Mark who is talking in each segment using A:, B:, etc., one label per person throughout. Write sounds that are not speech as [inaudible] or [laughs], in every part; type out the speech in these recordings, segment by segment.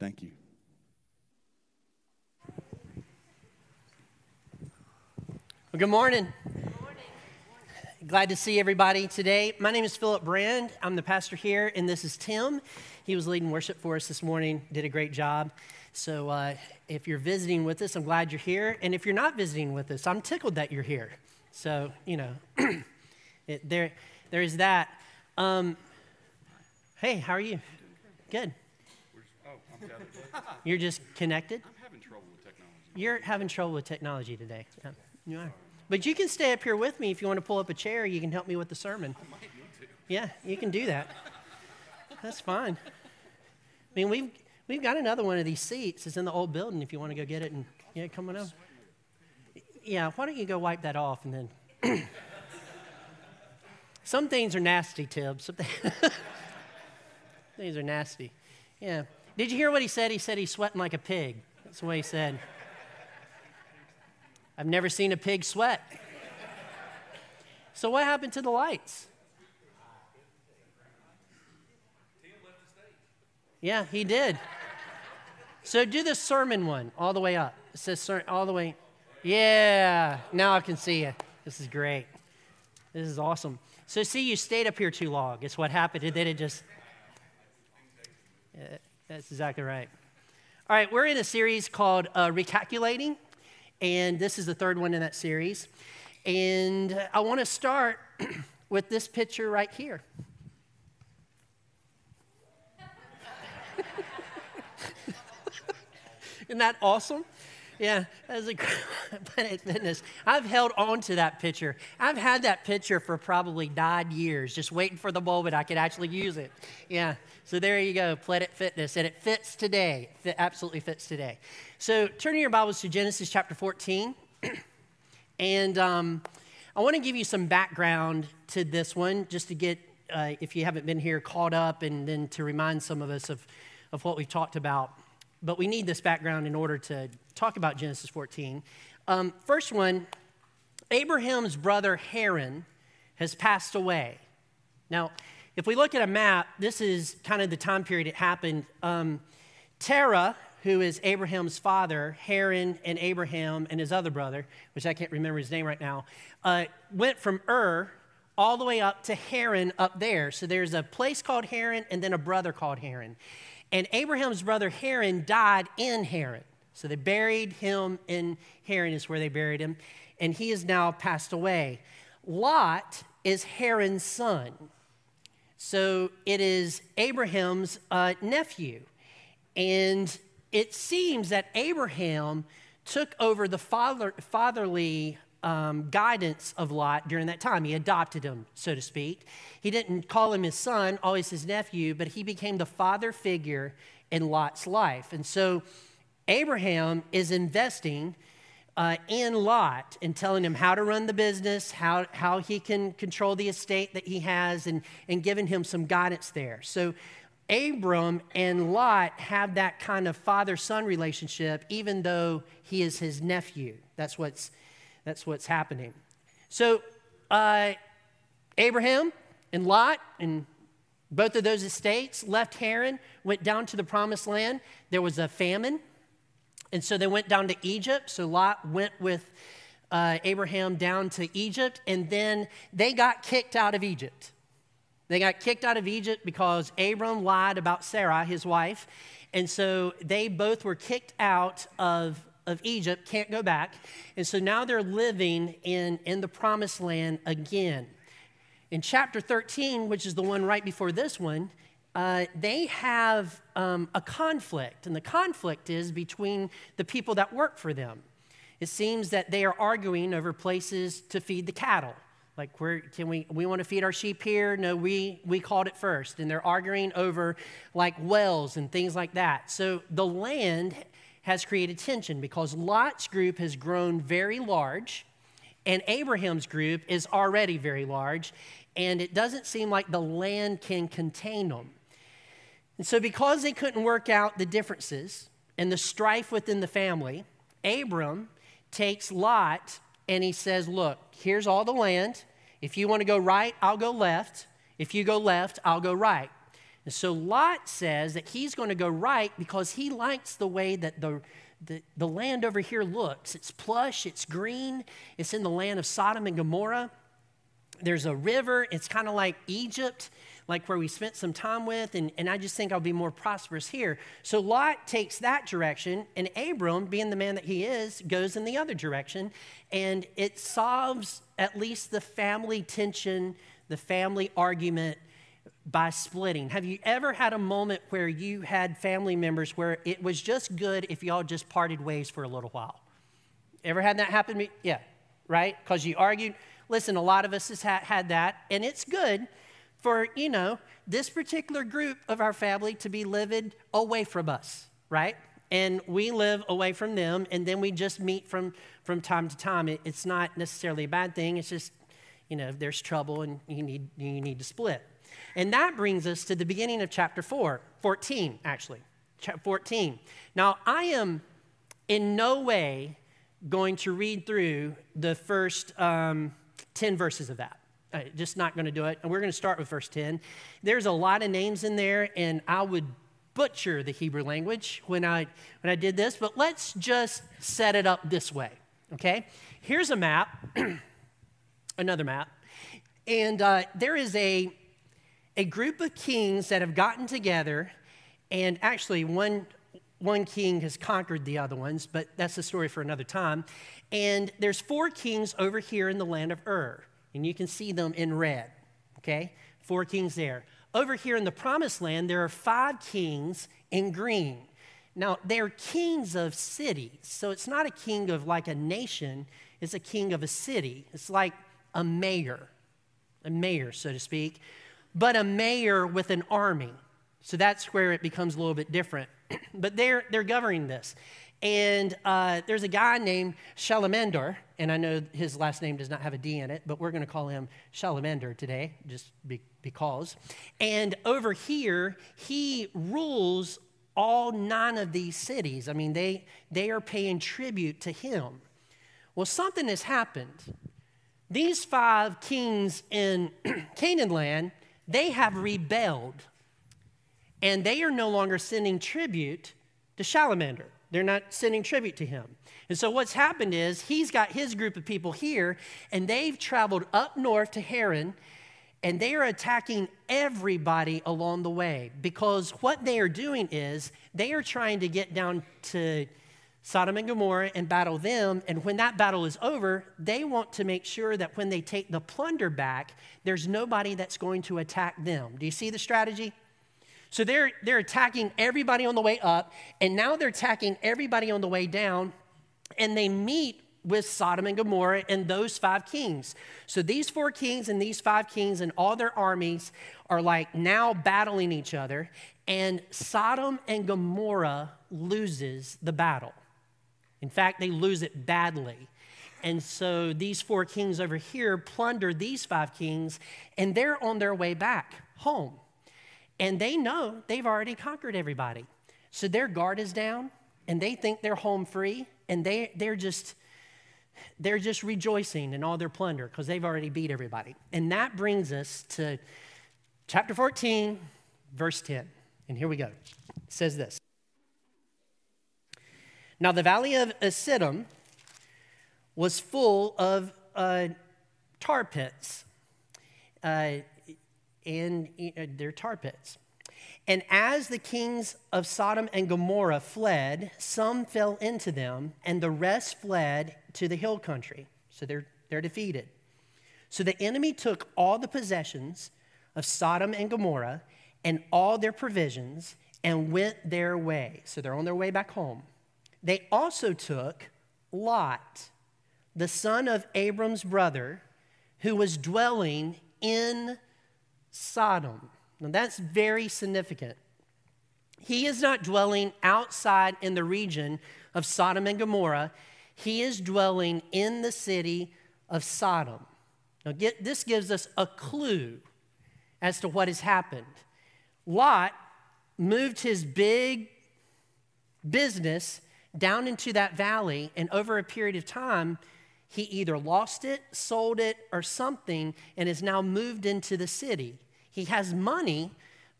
A: Thank you.
B: Well, good morning. Glad to see everybody today. My name is Philip Brand. I'm the pastor here, and this is Tim. He was leading worship for us this morning, did a great job. So, uh, if you're visiting with us, I'm glad you're here. And if you're not visiting with us, I'm tickled that you're here. So, you know, [clears throat] it, there, there is that. Um, hey, how are you? Good. [laughs] You're just connected?
C: I'm having trouble with technology.
B: You're having trouble with technology today. Yeah, you are. But you can stay up here with me if you want to pull up a chair. You can help me with the sermon.
C: I might need to.
B: Yeah, you can do that. [laughs] That's fine. I mean, we've we've got another one of these seats. It's in the old building. If you want to go get it and yeah, come on up. Yeah, why don't you go wipe that off and then. [coughs] Some things are nasty, Tim. [laughs] Some things are nasty. Yeah. Did you hear what he said? He said he's sweating like a pig. That's what he said. I've never seen a pig sweat. So, what happened to the lights? Yeah, he did. So, do the sermon one all the way up. It says ser- all the way. Yeah, now I can see you. This is great. This is awesome. So, see, you stayed up here too long. It's what happened. And then it just. Yeah, that's exactly right. All right, we're in a series called uh, Recalculating, and this is the third one in that series. And I want to start [clears throat] with this picture right here. [laughs] Isn't that awesome? Yeah, that's a Planet [laughs] Fitness. I've held on to that picture. I've had that picture for probably nine years, just waiting for the moment I could actually use it. Yeah, so there you go, Planet Fitness, and it fits today. It absolutely fits today. So turn your Bibles to Genesis chapter 14, [clears throat] and um, I want to give you some background to this one, just to get, uh, if you haven't been here, caught up, and then to remind some of us of, of what we've talked about but we need this background in order to talk about Genesis 14. Um, first one Abraham's brother Haran has passed away. Now, if we look at a map, this is kind of the time period it happened. Um, Terah, who is Abraham's father, Haran and Abraham and his other brother, which I can't remember his name right now, uh, went from Ur all the way up to Haran up there. So there's a place called Haran and then a brother called Haran. And Abraham's brother Haran died in Haran. So they buried him in Haran, is where they buried him. And he is now passed away. Lot is Haran's son. So it is Abraham's uh, nephew. And it seems that Abraham took over the father, fatherly um, guidance of Lot during that time. He adopted him, so to speak. He didn't call him his son, always his nephew, but he became the father figure in Lot's life. And so Abraham is investing uh, in Lot and telling him how to run the business, how, how he can control the estate that he has, and, and giving him some guidance there. So Abram and Lot have that kind of father son relationship, even though he is his nephew. That's what's that's what's happening. So, uh, Abraham and Lot and both of those estates left Haran, went down to the promised land. There was a famine, and so they went down to Egypt. So Lot went with uh, Abraham down to Egypt, and then they got kicked out of Egypt. They got kicked out of Egypt because Abram lied about Sarah, his wife, and so they both were kicked out of of Egypt, can't go back. And so now they're living in, in the promised land again. In chapter 13, which is the one right before this one, uh, they have um, a conflict, and the conflict is between the people that work for them. It seems that they are arguing over places to feed the cattle. Like, where can we, we want to feed our sheep here? No, we, we called it first. And they're arguing over like wells and things like that. So the land has created tension because Lot's group has grown very large and Abraham's group is already very large, and it doesn't seem like the land can contain them. And so, because they couldn't work out the differences and the strife within the family, Abram takes Lot and he says, Look, here's all the land. If you want to go right, I'll go left. If you go left, I'll go right. So Lot says that he's going to go right because he likes the way that the, the, the land over here looks. It's plush, it's green, it's in the land of Sodom and Gomorrah. There's a river, it's kind of like Egypt like where we spent some time with, and, and I just think I'll be more prosperous here. So Lot takes that direction, and Abram, being the man that he is, goes in the other direction, and it solves at least the family tension, the family argument by splitting. Have you ever had a moment where you had family members where it was just good if y'all just parted ways for a little while? Ever had that happen to me? Yeah, right? Because you argued. Listen, a lot of us has had that, and it's good for, you know, this particular group of our family to be living away from us, right? And we live away from them, and then we just meet from, from time to time. It, it's not necessarily a bad thing. It's just, you know, there's trouble and you need, you need to split. And that brings us to the beginning of chapter 4, 14, actually. Chapter 14. Now, I am in no way going to read through the first um, 10 verses of that. Uh, just not going to do it. And we're going to start with verse 10. There's a lot of names in there, and I would butcher the Hebrew language when I, when I did this, but let's just set it up this way, okay? Here's a map, [clears throat] another map, and uh, there is a, a group of kings that have gotten together, and actually, one, one king has conquered the other ones, but that's a story for another time. And there's four kings over here in the land of Ur and you can see them in red, okay? Four kings there. Over here in the promised land, there are five kings in green. Now, they're kings of cities, so it's not a king of like a nation, it's a king of a city. It's like a mayor, a mayor, so to speak, but a mayor with an army. So that's where it becomes a little bit different. [clears throat] but they're, they're governing this. And uh, there's a guy named Shalamander, and I know his last name does not have a D in it, but we're going to call him Shalamander today, just be, because. And over here, he rules all nine of these cities. I mean, they, they are paying tribute to him. Well, something has happened. These five kings in [clears throat] Canaan land, they have rebelled, and they are no longer sending tribute to Shalamander. They're not sending tribute to him. And so what's happened is he's got his group of people here, and they've traveled up north to Haran, and they are attacking everybody along the way because what they are doing is they are trying to get down to Sodom and Gomorrah and battle them. And when that battle is over, they want to make sure that when they take the plunder back, there's nobody that's going to attack them. Do you see the strategy? So they're, they're attacking everybody on the way up, and now they're attacking everybody on the way down, and they meet with Sodom and Gomorrah and those five kings. So these four kings and these five kings and all their armies are like now battling each other, and Sodom and Gomorrah loses the battle. In fact, they lose it badly. And so these four kings over here plunder these five kings, and they're on their way back home. And they know they've already conquered everybody. So their guard is down and they think they're home free and they, they're just they're just rejoicing in all their plunder because they've already beat everybody. And that brings us to chapter 14, verse 10. And here we go. It says this. Now the valley of Siddim was full of uh, tar pits. Uh, and uh, their tar pits. And as the kings of Sodom and Gomorrah fled, some fell into them, and the rest fled to the hill country. So they're, they're defeated. So the enemy took all the possessions of Sodom and Gomorrah and all their provisions and went their way. So they're on their way back home. They also took Lot, the son of Abram's brother, who was dwelling in Sodom. Now that's very significant. He is not dwelling outside in the region of Sodom and Gomorrah. He is dwelling in the city of Sodom. Now, get, this gives us a clue as to what has happened. Lot moved his big business down into that valley, and over a period of time, he either lost it, sold it, or something, and has now moved into the city. He has money,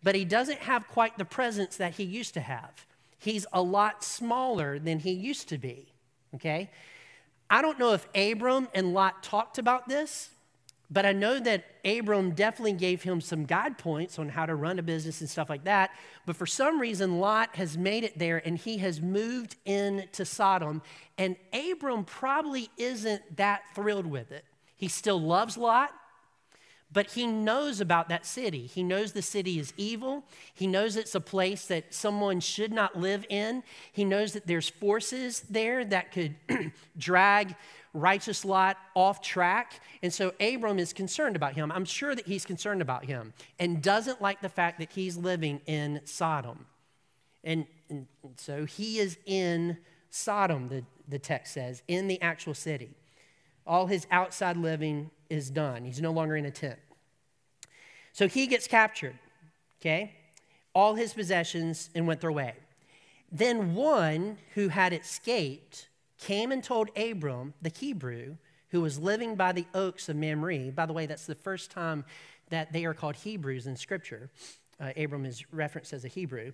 B: but he doesn't have quite the presence that he used to have. He's a lot smaller than he used to be, okay? I don't know if Abram and Lot talked about this, but I know that Abram definitely gave him some guide points on how to run a business and stuff like that. But for some reason, Lot has made it there and he has moved into Sodom. And Abram probably isn't that thrilled with it. He still loves Lot, but he knows about that city. He knows the city is evil. He knows it's a place that someone should not live in. He knows that there's forces there that could [clears throat] drag righteous Lot off track. And so Abram is concerned about him. I'm sure that he's concerned about him and doesn't like the fact that he's living in Sodom. And, and so he is in Sodom, the, the text says, in the actual city. All his outside living is done. He's no longer in a tent. So he gets captured, okay? All his possessions and went their way. Then one who had escaped came and told Abram, the Hebrew, who was living by the oaks of Mamre. By the way, that's the first time that they are called Hebrews in Scripture. Uh, Abram is referenced as a Hebrew.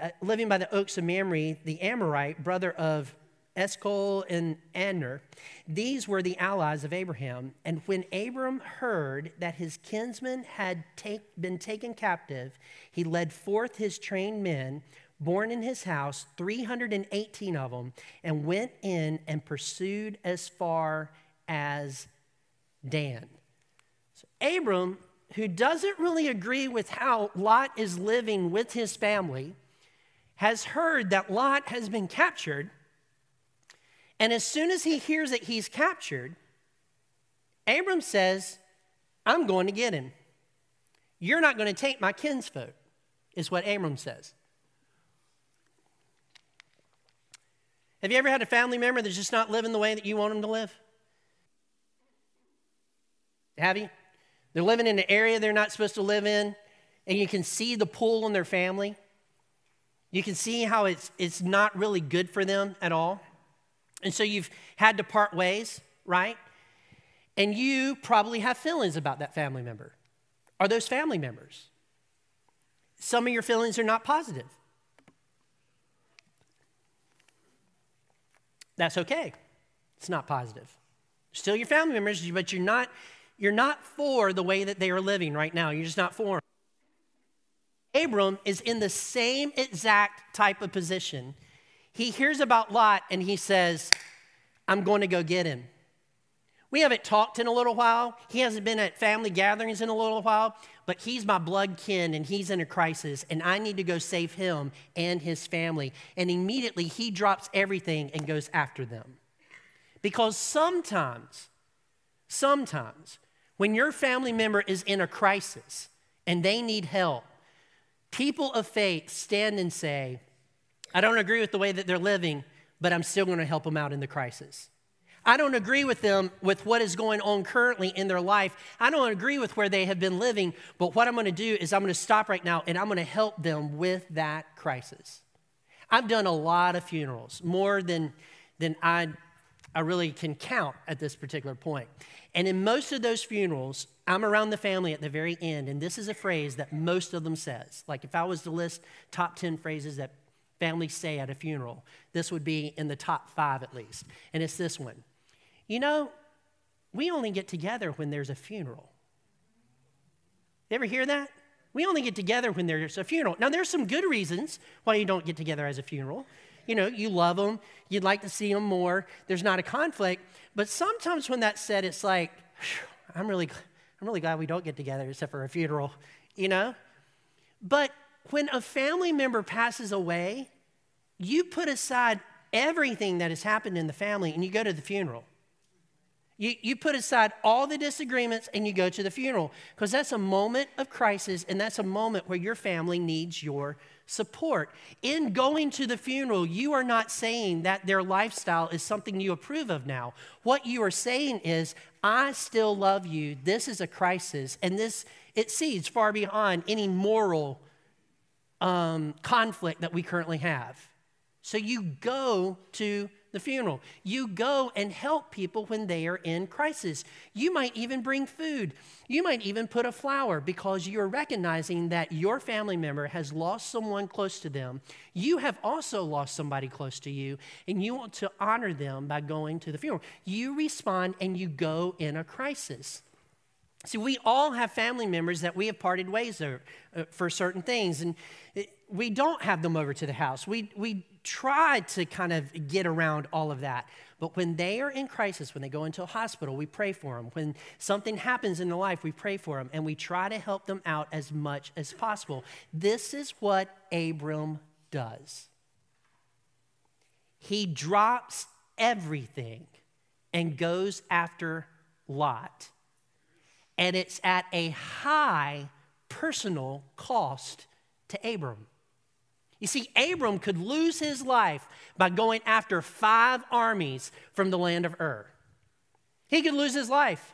B: Uh, living by the oaks of Mamre, the Amorite, brother of Eshcol and Aner. These were the allies of Abraham. And when Abram heard that his kinsmen had take, been taken captive, he led forth his trained men, born in his house, 318 of them, and went in and pursued as far as Dan. So Abram, who doesn't really agree with how Lot is living with his family, has heard that Lot has been captured and as soon as he hears that he's captured, Abram says, I'm going to get him. You're not going to take my kinsfolk, is what Abram says. Have you ever had a family member that's just not living the way that you want them to live? Have you? They're living in an area they're not supposed to live in, and you can see the pull on their family. You can see how it's, it's not really good for them at all. And so you've had to part ways, right? And you probably have feelings about that family member. Are those family members? Some of your feelings are not positive. That's okay. It's not positive. Still your family members, but you're not you're not for the way that they are living right now. You're just not for them. Abram is in the same exact type of position he hears about Lot and he says, I'm going to go get him. We haven't talked in a little while. He hasn't been at family gatherings in a little while, but he's my blood kin and he's in a crisis, and I need to go save him and his family. And immediately he drops everything and goes after them. Because sometimes, sometimes, when your family member is in a crisis and they need help, people of faith stand and say, I don't agree with the way that they're living, but I'm still going to help them out in the crisis. I don't agree with them with what is going on currently in their life. I don't agree with where they have been living, but what I'm going to do is I'm going to stop right now and I'm going to help them with that crisis. I've done a lot of funerals, more than, than I, I really can count at this particular point. And in most of those funerals, I'm around the family at the very end, and this is a phrase that most of them says. Like if I was to list top 10 phrases that families say at a funeral. This would be in the top five at least. And it's this one You know, we only get together when there's a funeral. You ever hear that? We only get together when there's a funeral. Now, there's some good reasons why you don't get together as a funeral. You know, you love them, you'd like to see them more, there's not a conflict. But sometimes when that's said, it's like, I'm really, I'm really glad we don't get together except for a funeral, you know? But when a family member passes away, you put aside everything that has happened in the family and you go to the funeral. You, you put aside all the disagreements and you go to the funeral because that's a moment of crisis and that's a moment where your family needs your support. In going to the funeral, you are not saying that their lifestyle is something you approve of now. What you are saying is, I still love you. This is a crisis, and this it sees far beyond any moral um, conflict that we currently have. So you go to the funeral. You go and help people when they are in crisis. You might even bring food. You might even put a flower because you're recognizing that your family member has lost someone close to them. You have also lost somebody close to you, and you want to honor them by going to the funeral. You respond and you go in a crisis. See, we all have family members that we have parted ways uh, for certain things, and we don't have them over to the house. We, we try to kind of get around all of that. But when they are in crisis, when they go into a hospital, we pray for them. When something happens in their life, we pray for them, and we try to help them out as much as possible. This is what Abram does. He drops everything and goes after Lot and it's at a high personal cost to Abram. You see, Abram could lose his life by going after five armies from the land of Ur. He could lose his life.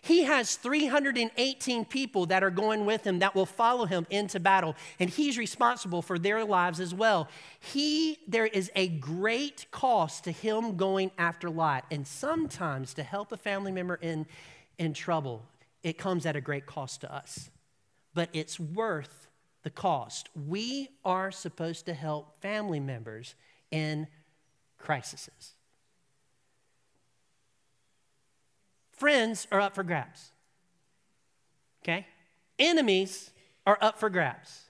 B: He has 318 people that are going with him that will follow him into battle, and he's responsible for their lives as well. He, there is a great cost to him going after Lot, and sometimes to help a family member in, in trouble, it comes at a great cost to us, but it's worth the cost. We are supposed to help family members in crises. Friends are up for grabs. Okay? Enemies are up for grabs.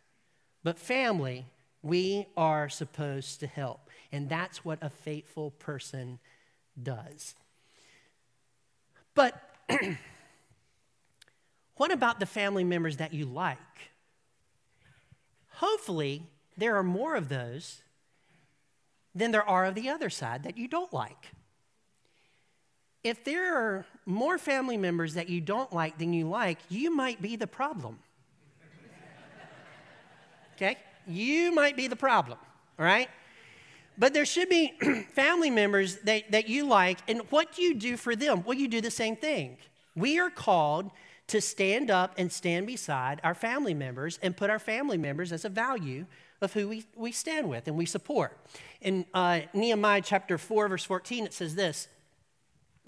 B: But family, we are supposed to help. And that's what a faithful person does. But [clears throat] What about the family members that you like? Hopefully, there are more of those than there are of the other side that you don't like. If there are more family members that you don't like than you like, you might be the problem. [laughs] okay? You might be the problem, all right? But there should be [clears throat] family members that, that you like, and what do you do for them? Well, you do the same thing. We are called to stand up and stand beside our family members and put our family members as a value of who we, we stand with and we support. In uh, Nehemiah chapter 4, verse 14, it says this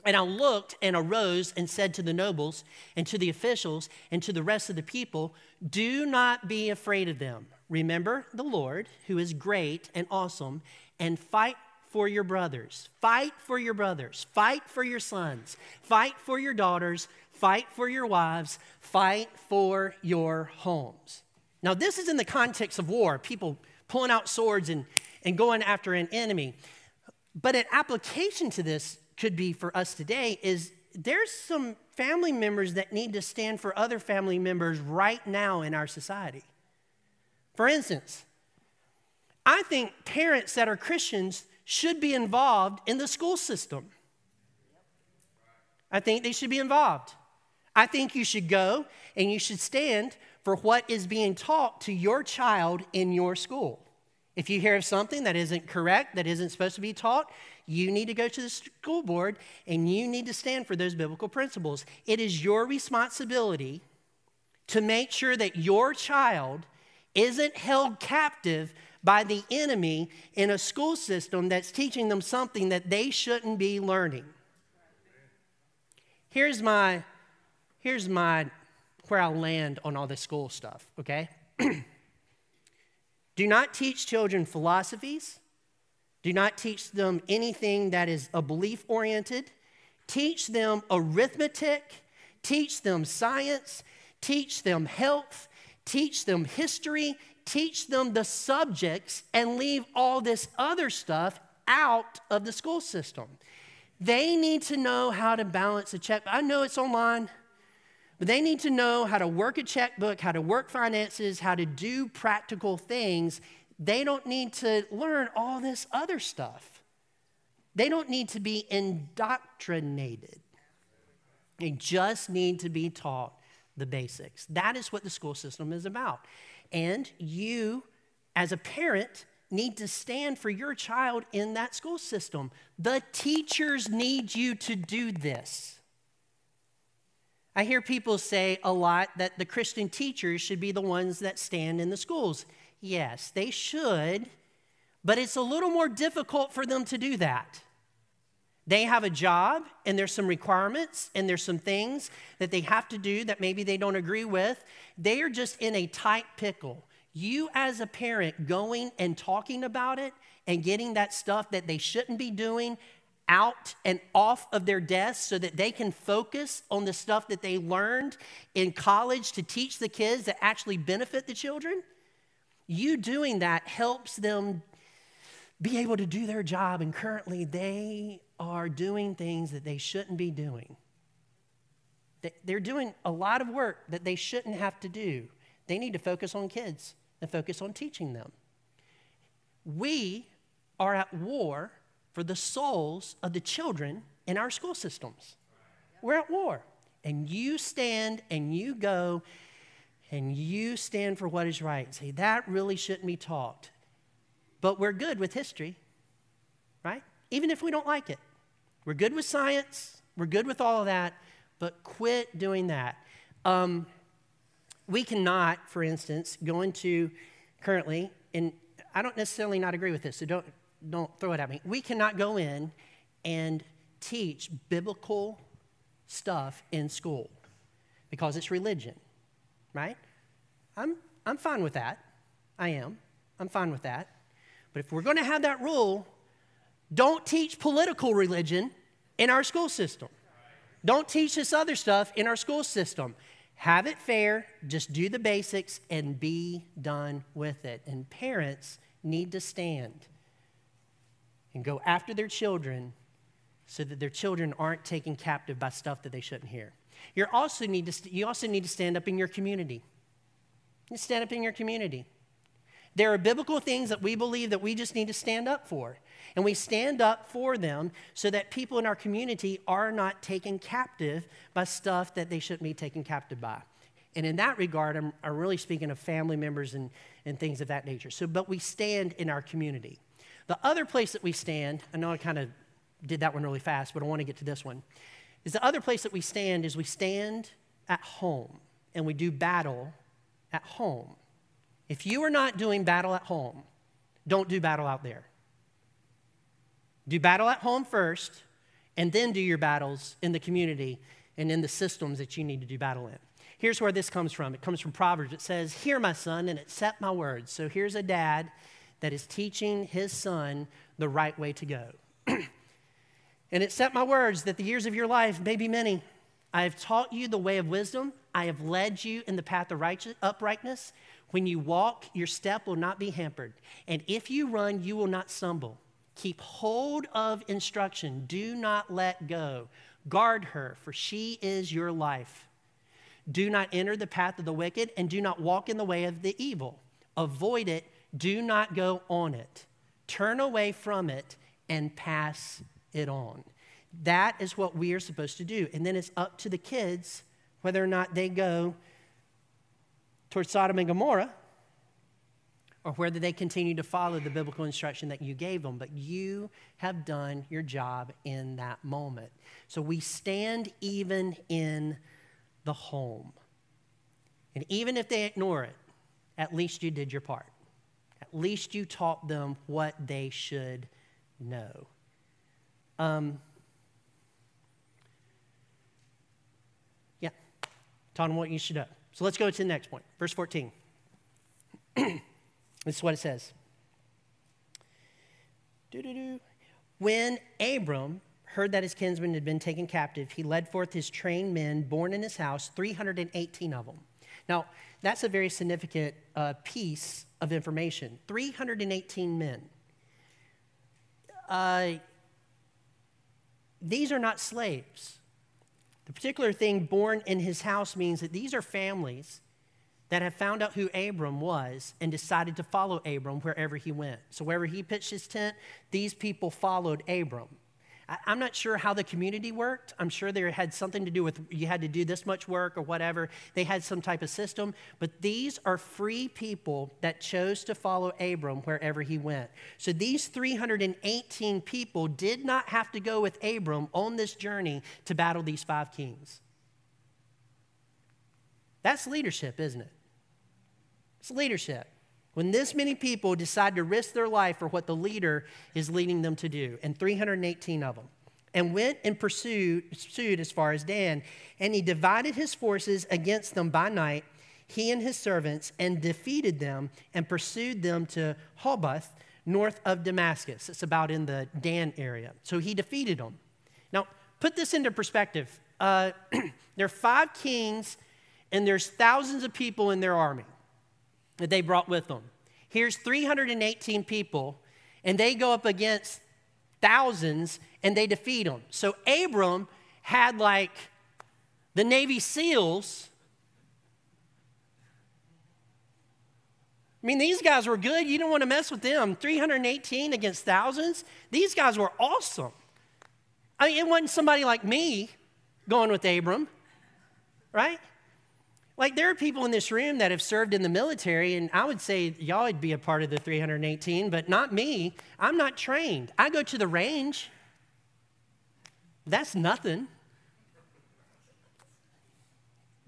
B: And I looked and arose and said to the nobles and to the officials and to the rest of the people, Do not be afraid of them. Remember the Lord, who is great and awesome, and fight for your brothers. Fight for your brothers. Fight for your sons. Fight for your daughters. Fight for your wives. Fight for your homes. Now, this is in the context of war, people pulling out swords and, and going after an enemy. But an application to this could be for us today is there's some family members that need to stand for other family members right now in our society. For instance, I think parents that are Christians should be involved in the school system. I think they should be involved. I think you should go and you should stand for what is being taught to your child in your school. If you hear of something that isn't correct, that isn't supposed to be taught, you need to go to the school board and you need to stand for those biblical principles. It is your responsibility to make sure that your child isn't held captive by the enemy in a school system that's teaching them something that they shouldn't be learning. Here's my here's my where I'll land on all this school stuff, okay? [clears throat] Do not teach children philosophies. Do not teach them anything that is a belief oriented. Teach them arithmetic. Teach them science. Teach them health. Teach them history teach them the subjects and leave all this other stuff out of the school system. They need to know how to balance a check. I know it's online, but they need to know how to work a checkbook, how to work finances, how to do practical things. They don't need to learn all this other stuff. They don't need to be indoctrinated. They just need to be taught the basics. That is what the school system is about. And you, as a parent, need to stand for your child in that school system. The teachers need you to do this. I hear people say a lot that the Christian teachers should be the ones that stand in the schools. Yes, they should, but it's a little more difficult for them to do that. They have a job, and there's some requirements, and there's some things that they have to do that maybe they don't agree with. They are just in a tight pickle. You, as a parent, going and talking about it and getting that stuff that they shouldn't be doing out and off of their desks so that they can focus on the stuff that they learned in college to teach the kids that actually benefit the children. You doing that helps them be able to do their job, and currently they are doing things that they shouldn't be doing. They're doing a lot of work that they shouldn't have to do. They need to focus on kids and focus on teaching them. We are at war for the souls of the children in our school systems. We're at war. And you stand and you go and you stand for what is right. Say, that really shouldn't be taught. But we're good with history, right? Even if we don't like it. We're good with science, we're good with all of that, but quit doing that. Um, we cannot, for instance, go into currently, and I don't necessarily not agree with this, so don't, don't throw it at me. We cannot go in and teach biblical stuff in school because it's religion, right? I'm, I'm fine with that. I am. I'm fine with that. But if we're going to have that rule, don't teach political religion in our school system. Don't teach this other stuff in our school system. Have it fair, just do the basics and be done with it. And parents need to stand and go after their children so that their children aren't taken captive by stuff that they shouldn't hear. You also need to, you also need to stand up in your community. You stand up in your community. There are biblical things that we believe that we just need to stand up for. And we stand up for them so that people in our community are not taken captive by stuff that they shouldn't be taken captive by. And in that regard, I'm, I'm really speaking of family members and, and things of that nature. So, but we stand in our community. The other place that we stand, I know I kind of did that one really fast, but I want to get to this one, is the other place that we stand is we stand at home and we do battle at home. If you are not doing battle at home, don't do battle out there. Do battle at home first, and then do your battles in the community and in the systems that you need to do battle in. Here's where this comes from it comes from Proverbs. It says, Hear, my son, and accept my words. So here's a dad that is teaching his son the right way to go. [clears throat] and accept my words that the years of your life may be many. I have taught you the way of wisdom. I have led you in the path of righteous, uprightness. When you walk, your step will not be hampered. And if you run, you will not stumble. Keep hold of instruction. Do not let go. Guard her, for she is your life. Do not enter the path of the wicked, and do not walk in the way of the evil. Avoid it. Do not go on it. Turn away from it and pass it on. That is what we are supposed to do. And then it's up to the kids whether or not they go towards Sodom and Gomorrah or whether they continue to follow the biblical instruction that you gave them, but you have done your job in that moment. So we stand even in the home. And even if they ignore it, at least you did your part. At least you taught them what they should know. Um, yeah, taught them what you should know. So let's go to the next point. Verse 14. [clears throat] This is what it says. Doo-doo-doo. When Abram heard that his kinsman had been taken captive, he led forth his trained men born in his house, 318 of them. Now, that's a very significant uh, piece of information 318 men. Uh, these are not slaves. The particular thing born in his house means that these are families that have found out who Abram was and decided to follow Abram wherever he went. So, wherever he pitched his tent, these people followed Abram. I'm not sure how the community worked. I'm sure there had something to do with you had to do this much work or whatever. They had some type of system. But these are free people that chose to follow Abram wherever he went. So these 318 people did not have to go with Abram on this journey to battle these five kings. That's leadership, isn't it? It's leadership. When this many people decide to risk their life for what the leader is leading them to do, and 318 of them. and went and pursued, pursued as far as Dan. And he divided his forces against them by night, he and his servants, and defeated them and pursued them to Hobath, north of Damascus. It's about in the Dan area. So he defeated them. Now, put this into perspective. Uh, [clears throat] there are five kings, and there's thousands of people in their army that they brought with them. Here's 318 people, and they go up against thousands and they defeat them. So Abram had like the Navy SEALs. I mean, these guys were good. You don't want to mess with them. 318 against thousands. These guys were awesome. I mean, it wasn't somebody like me going with Abram, right? Like, there are people in this room that have served in the military, and I would say y'all would be a part of the 318, but not me. I'm not trained. I go to the range. That's nothing.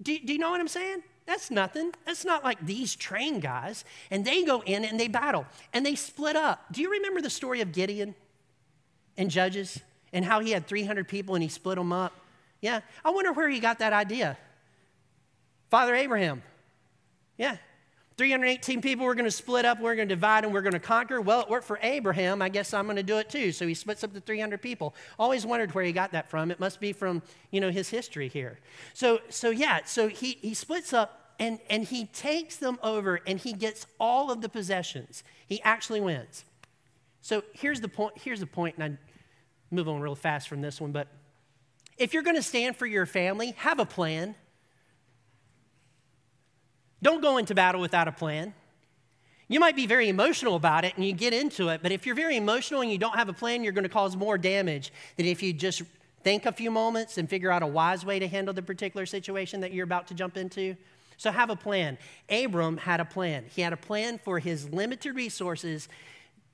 B: Do, do you know what I'm saying? That's nothing. That's not like these trained guys. And they go in and they battle and they split up. Do you remember the story of Gideon and Judges and how he had 300 people and he split them up? Yeah. I wonder where he got that idea. Father Abraham. Yeah. 318 people, we're going to split up, we're going to divide, and we're going to conquer. Well, it worked for Abraham. I guess I'm going to do it too. So he splits up the 300 people. Always wondered where he got that from. It must be from, you know, his history here. So, so yeah, so he, he splits up and, and he takes them over and he gets all of the possessions. He actually wins. So here's the point, here's the point, and I move on real fast from this one, but if you're going to stand for your family, have a plan. Don't go into battle without a plan. You might be very emotional about it and you get into it, but if you're very emotional and you don't have a plan, you're going to cause more damage than if you just think a few moments and figure out a wise way to handle the particular situation that you're about to jump into. So have a plan. Abram had a plan. He had a plan for his limited resources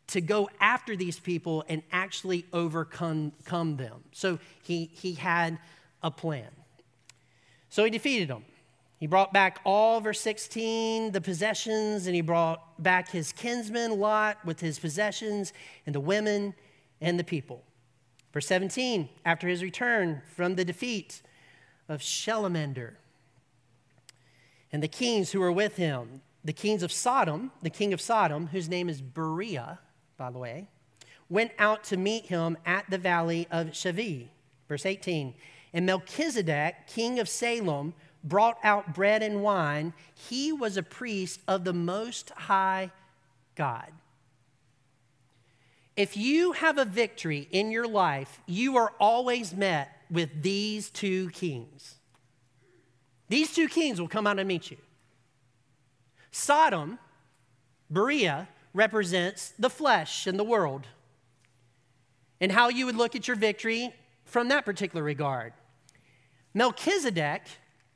B: to go after these people and actually overcome them. So he, he had a plan. So he defeated them. He brought back all, verse 16, the possessions, and he brought back his kinsman Lot with his possessions, and the women and the people. Verse 17, after his return from the defeat of Shalmaneser and the kings who were with him, the kings of Sodom, the king of Sodom, whose name is Beriah, by the way, went out to meet him at the valley of Shaveh. Verse 18, and Melchizedek, king of Salem, brought out bread and wine, he was a priest of the Most High God. If you have a victory in your life, you are always met with these two kings. These two kings will come out and meet you. Sodom, Beriah, represents the flesh and the world, and how you would look at your victory from that particular regard. Melchizedek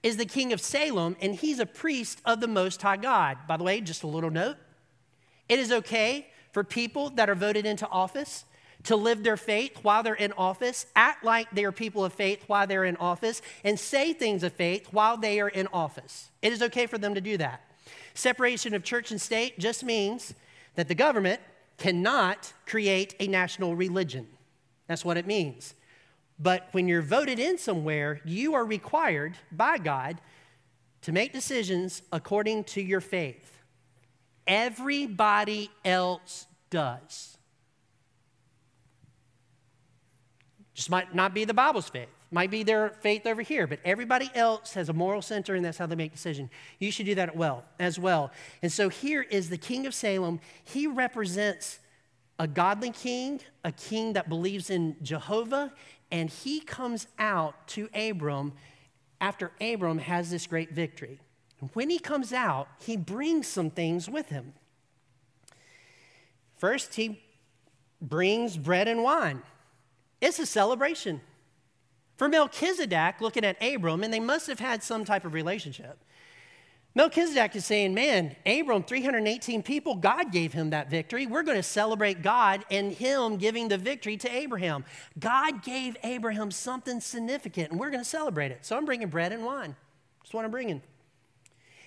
B: is the king of Salem, and he's a priest of the Most High God. By the way, just a little note it is okay for people that are voted into office to live their faith while they're in office, act like they are people of faith while they're in office, and say things of faith while they are in office. It is okay for them to do that. Separation of church and state just means that the government cannot create a national religion. That's what it means. But when you're voted in somewhere, you are required by God to make decisions according to your faith. Everybody else does. Just might not be the Bible's faith. Might be their faith over here, but everybody else has a moral center and that's how they make decisions. You should do that well as well. And so here is the king of Salem. He represents a godly king, a king that believes in Jehovah, and he comes out to Abram after Abram has this great victory. And when he comes out, he brings some things with him. First, he brings bread and wine. It's a celebration. For Melchizedek, looking at Abram, and they must have had some type of relationship. Melchizedek is saying, Man, Abram, 318 people, God gave him that victory. We're going to celebrate God and him giving the victory to Abraham. God gave Abraham something significant, and we're going to celebrate it. So I'm bringing bread and wine. That's what I'm bringing.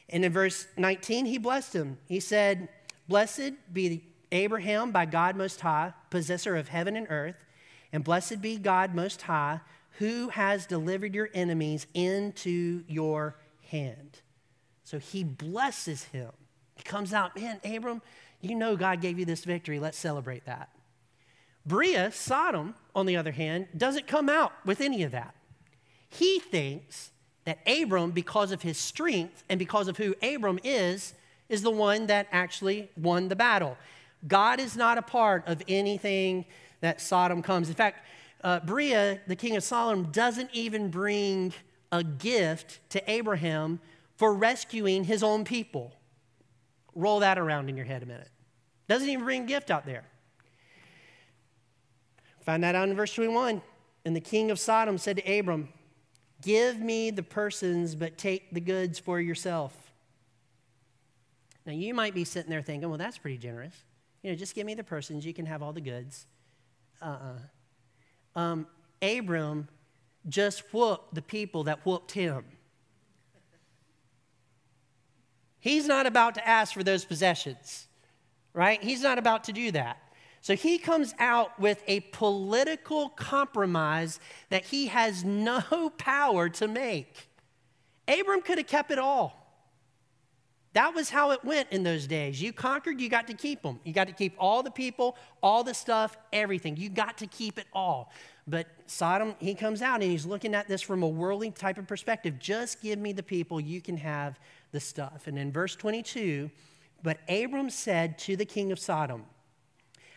B: And in verse 19, he blessed him. He said, Blessed be Abraham by God Most High, possessor of heaven and earth. And blessed be God Most High, who has delivered your enemies into your hand. So he blesses him. He comes out, man, Abram, you know God gave you this victory. Let's celebrate that. Bria, Sodom, on the other hand, doesn't come out with any of that. He thinks that Abram, because of his strength and because of who Abram is, is the one that actually won the battle. God is not a part of anything that Sodom comes. In fact, uh, Bria, the king of Sodom, doesn't even bring a gift to Abraham for rescuing his own people. Roll that around in your head a minute. Doesn't even bring gift out there. Find that out in verse 21. And the king of Sodom said to Abram, Give me the persons, but take the goods for yourself. Now, you might be sitting there thinking, well, that's pretty generous. You know, just give me the persons, you can have all the goods. Uh uh-uh. uh um, Abram just whooped the people that whooped him. He's not about to ask for those possessions, right? He's not about to do that. So he comes out with a political compromise that he has no [laughs] power to make. Abram could have kept it all. That was how it went in those days. You conquered, you got to keep them. You got to keep all the people, all the stuff, everything. You got to keep it all. But Sodom, he comes out and he's looking at this from a worldly type of perspective. Just give me the people, you can have the stuff. And in verse 22, but Abram said to the king of Sodom,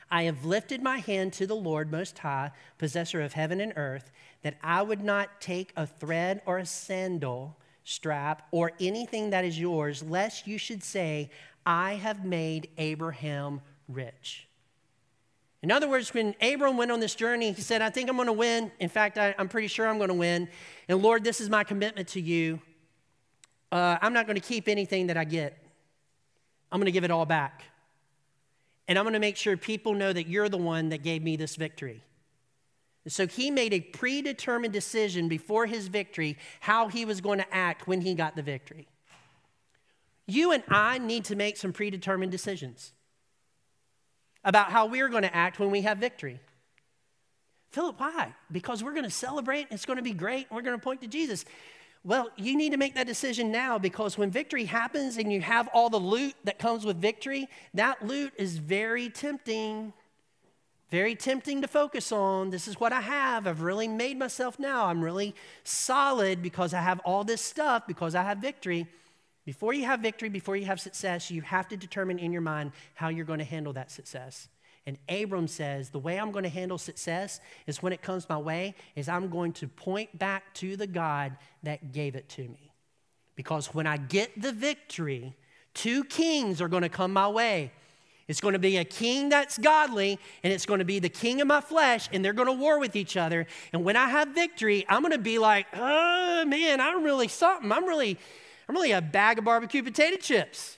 B: I have lifted my hand to the Lord Most High, possessor of heaven and earth, that I would not take a thread or a sandal strap or anything that is yours, lest you should say, I have made Abraham rich. In other words, when Abram went on this journey, he said, I think I'm going to win. In fact, I, am pretty sure I'm going to win. And Lord, this is my commitment to you. Uh, I'm not going to keep anything that I get, I'm going to give it all back. And I'm going to make sure people know that you're the one that gave me this victory. So he made a predetermined decision before his victory how he was going to act when he got the victory. You and I need to make some predetermined decisions about how we're going to act when we have victory. Philip, why? Because we're going to celebrate, it's going to be great, we're going to point to Jesus. Well, you need to make that decision now because when victory happens and you have all the loot that comes with victory, that loot is very tempting. Very tempting to focus on. This is what I have. I've really made myself now. I'm really solid because I have all this stuff, because I have victory. Before you have victory, before you have success, you have to determine in your mind how you're going to handle that success. And Abram says, the way I'm going to handle success is when it comes my way, is I'm going to point back to the God that gave it to me. Because when I get the victory, two kings are going to come my way. It's going to be a king that's godly, and it's going to be the king of my flesh, and they're going to war with each other. And when I have victory, I'm going to be like, oh man, I'm really something. I'm really, I'm really a bag of barbecue potato chips.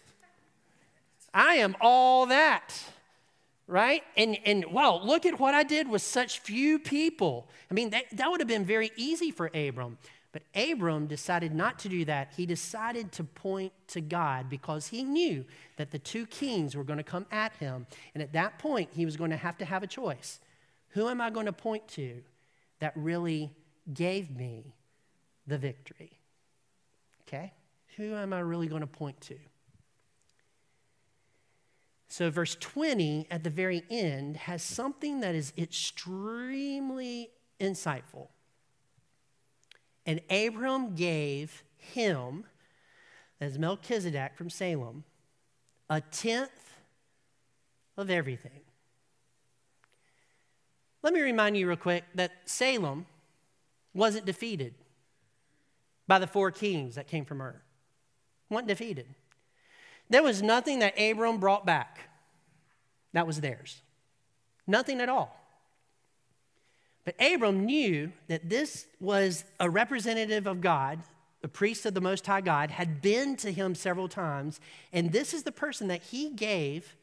B: I am all that right? And, and wow, look at what I did with such few people. I mean, that, that would have been very easy for Abram. But Abram decided not to do that. He decided to point to God because he knew that the two kings were going to come at him. And at that point, he was going to have to have a choice. Who am I going to point to that really gave me the victory? Okay? Who am I really going to point to? So, verse 20 at the very end has something that is extremely insightful. And Abram gave him, as Melchizedek from Salem, a tenth of everything. Let me remind you real quick that Salem wasn't defeated by the four kings that came from Ur. Wasn't defeated. There was nothing that Abram brought back that was theirs. Nothing at all. But Abram knew that this was a representative of God, the priest of the Most High God, had been to him several times, and this is the person that he gave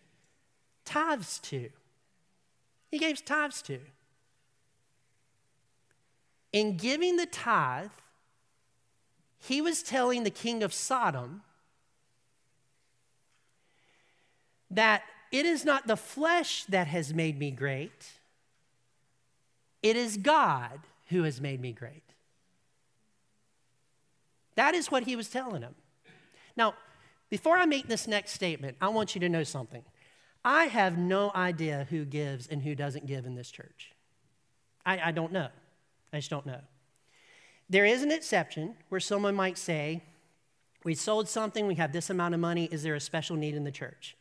B: tithes to. He gave tithes to. In giving the tithe, he was telling the king of Sodom that it is not the flesh that has made me great, It is God who has made me great. That is what he was telling him. Now, before I make this next statement, I want you to know something. I have no idea who gives and who doesn't give in this church. I, I don't know. I just don't know. There is an exception where someone might say, We sold something, we have this amount of money, is there a special need in the church?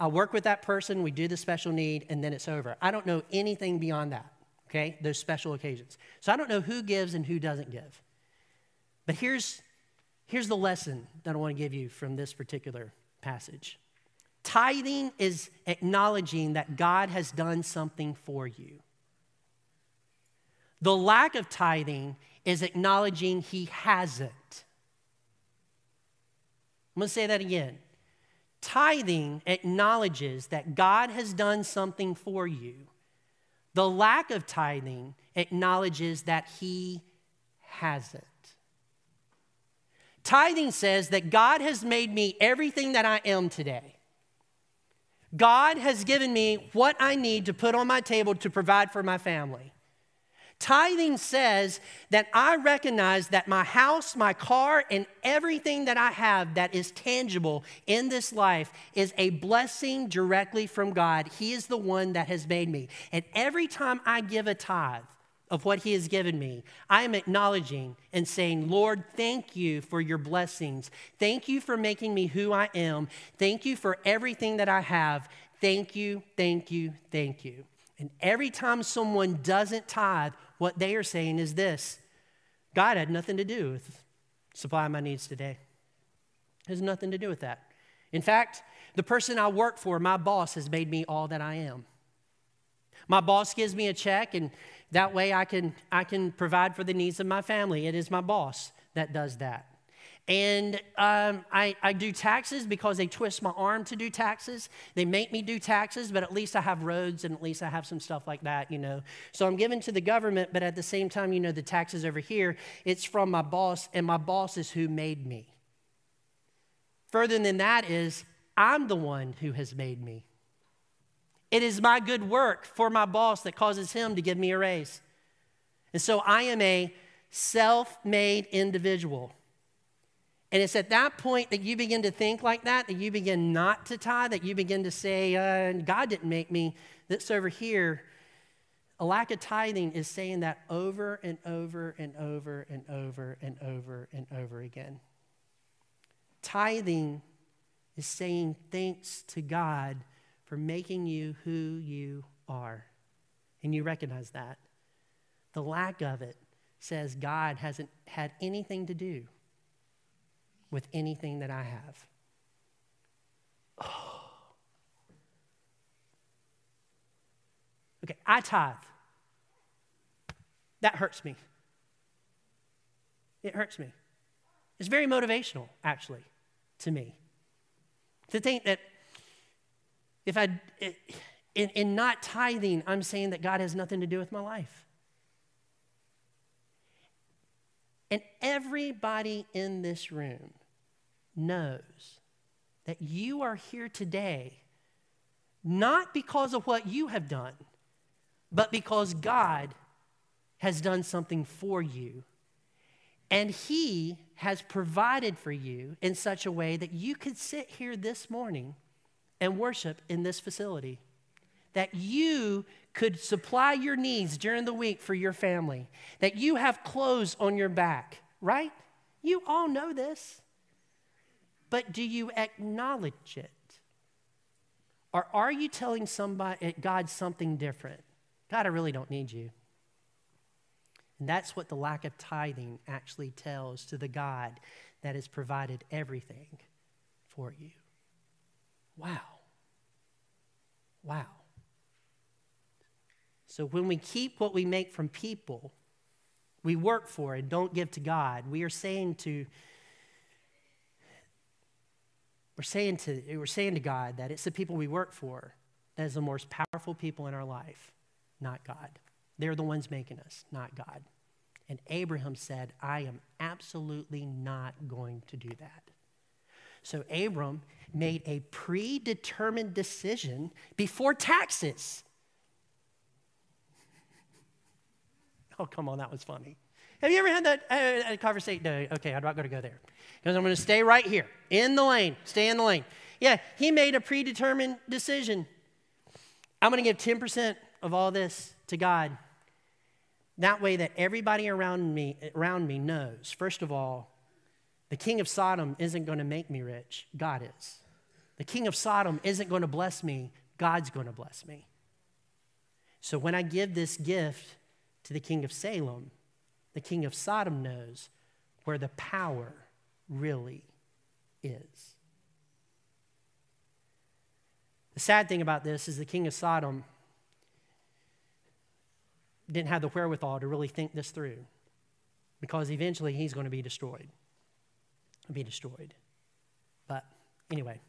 B: I'll work with that person, we do the special need, and then it's over. I don't know anything beyond that, okay? Those special occasions. So I don't know who gives and who doesn't give. But here's, here's the lesson that I want to give you from this particular passage tithing is acknowledging that God has done something for you. The lack of tithing is acknowledging he hasn't. I'm going to say that again. Tithing acknowledges that God has done something for you. The lack of tithing acknowledges that he hasn't. Tithing says that God has made me everything that I am today. God has given me what I need to put on my table to provide for my family. Tithing says that I recognize that my house, my car, and everything that I have that is tangible in this life is a blessing directly from God. He is the one that has made me. And every time I give a tithe, of what He has given me, I am acknowledging and saying, Lord, thank you for your blessings. Thank you for making me who I am. Thank you for everything that I have. Thank you, thank you, thank you. And every time someone doesn't tithe, what they are saying is this God had nothing to do with supplying my needs today. It has nothing to do with that. In fact, the person I work for, my boss, has made me all that I am. My boss gives me a check, and that way I can, I can provide for the needs of my family. It is my boss that does that. And um, I, I do taxes because they twist my arm to do taxes. They make me do taxes, but at least I have roads and at least I have some stuff like that, you know. So I'm given to the government, but at the same time, you know, the taxes over here, it's from my boss, and my boss is who made me. Further than that is, I'm the one who has made me. It is my good work for my boss that causes him to give me a raise. And so I am a self made individual. And it's at that point that you begin to think like that, that you begin not to tithe, that you begin to say, uh, God didn't make me. That's over here. A lack of tithing is saying that over and over and over and over and over and over again. Tithing is saying thanks to God for making you who you are. And you recognize that. The lack of it says God hasn't had anything to do with anything that I have. Oh. Okay, I tithe. That hurts me. It hurts me. It's very motivational, actually, to me. To think that if I, in, in not tithing, I'm saying that God has nothing to do with my life. And everybody in this room knows that you are here today not because of what you have done, but because God has done something for you. And He has provided for you in such a way that you could sit here this morning and worship in this facility. That you could supply your needs during the week for your family. That you have clothes on your back, right? You all know this. But do you acknowledge it? Or are you telling somebody, eh, God something different? God, I really don't need you. And that's what the lack of tithing actually tells to the God that has provided everything for you. Wow. Wow. So when we keep what we make from people, we work for and don't give to God, we are saying to we're saying to we're saying to God that it's the people we work for that is the most powerful people in our life, not God. They're the ones making us, not God. And Abraham said, I am absolutely not going to do that. So Abram made a predetermined decision before taxes. Oh, come on, that was funny. Have you ever had that uh, conversation? No, okay, I'm not going to go there because I'm going to stay right here in the lane. Stay in the lane. Yeah, he made a predetermined decision. I'm going to give 10% of all this to God. That way that everybody around me around me knows. First of all, the king of Sodom isn't going to make me rich. God is. The king of Sodom isn't going to bless me. God's going to bless me. So when I give this gift to the king of Salem, the king of Sodom knows where the power really is. The sad thing about this is the king of Sodom didn't have the wherewithal to really think this through because eventually he's going to be destroyed. Be destroyed. But anyway,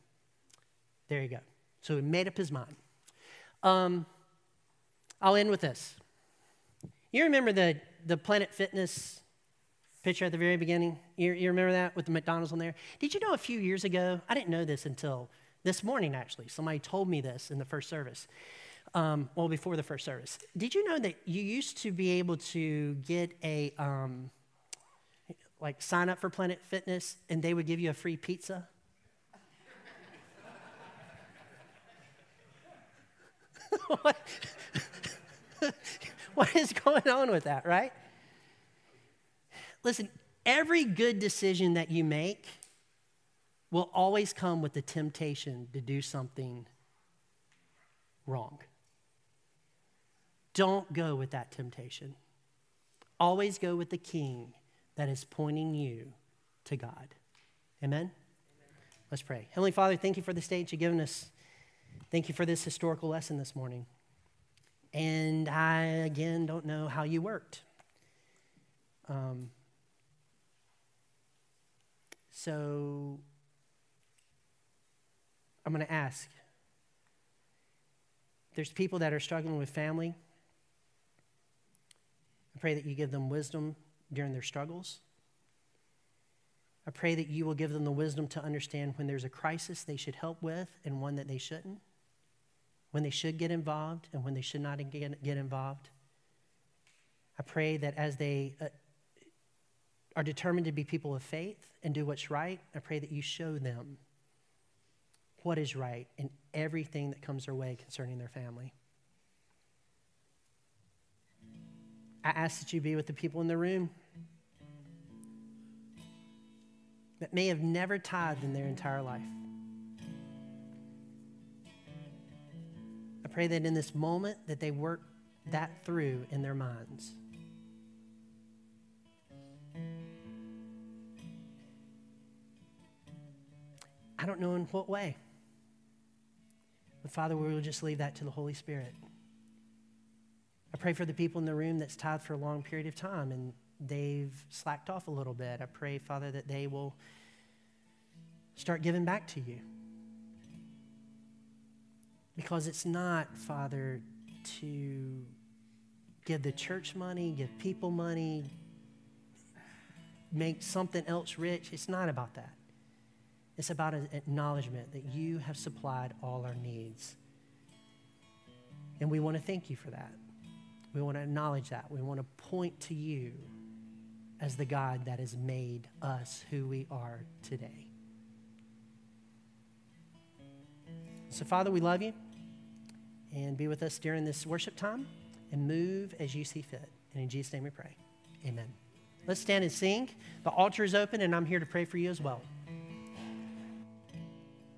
B: there you go. So he made up his mind. Um, I'll end with this. You remember the, the Planet Fitness picture at the very beginning? You, you remember that with the McDonald's on there? Did you know a few years ago? I didn't know this until this morning, actually. Somebody told me this in the first service. Um, well, before the first service. Did you know that you used to be able to get a, um, like, sign up for Planet Fitness and they would give you a free pizza? [laughs] what? is [laughs] going on with that, right? Listen, every good decision that you make will always come with the temptation to do something wrong. Don't go with that temptation. Always go with the king that is pointing you to God. Amen? Amen? Let's pray. Heavenly Father, thank you for the stage you've given us. Thank you for this historical lesson this morning. And I, again, don't know how you worked. Um, so I'm going to ask there's people that are struggling with family. I pray that you give them wisdom during their struggles. I pray that you will give them the wisdom to understand when there's a crisis they should help with and one that they shouldn't, when they should get involved and when they should not get, involved. I pray that as they uh, are determined to be people of faith and do what's right, I pray that you show them what is right in everything that comes their way concerning their family. I ask that you be with the people in the room that may have never tithed in their entire life. Pray that in this moment that they work that through in their minds. I don't know in what way. But Father, we will just leave that to the Holy Spirit. I pray for the people in the room that's tithed for a long period of time and they've slacked off a little bit. I pray, Father, that they will start giving back to you. Because it's not, Father, to give the church money, give people money, make something else rich. It's not about that. It's about an acknowledgement that you have supplied all our needs. And we want to thank you for that. We want to acknowledge that. We want to point to you as the God that has made us who we are today. So, Father, we love you and be with us during this worship time and move as you see fit. And in Jesus' name we pray. Amen. Let's stand and sing. The altar is open, and I'm here to pray for you as well.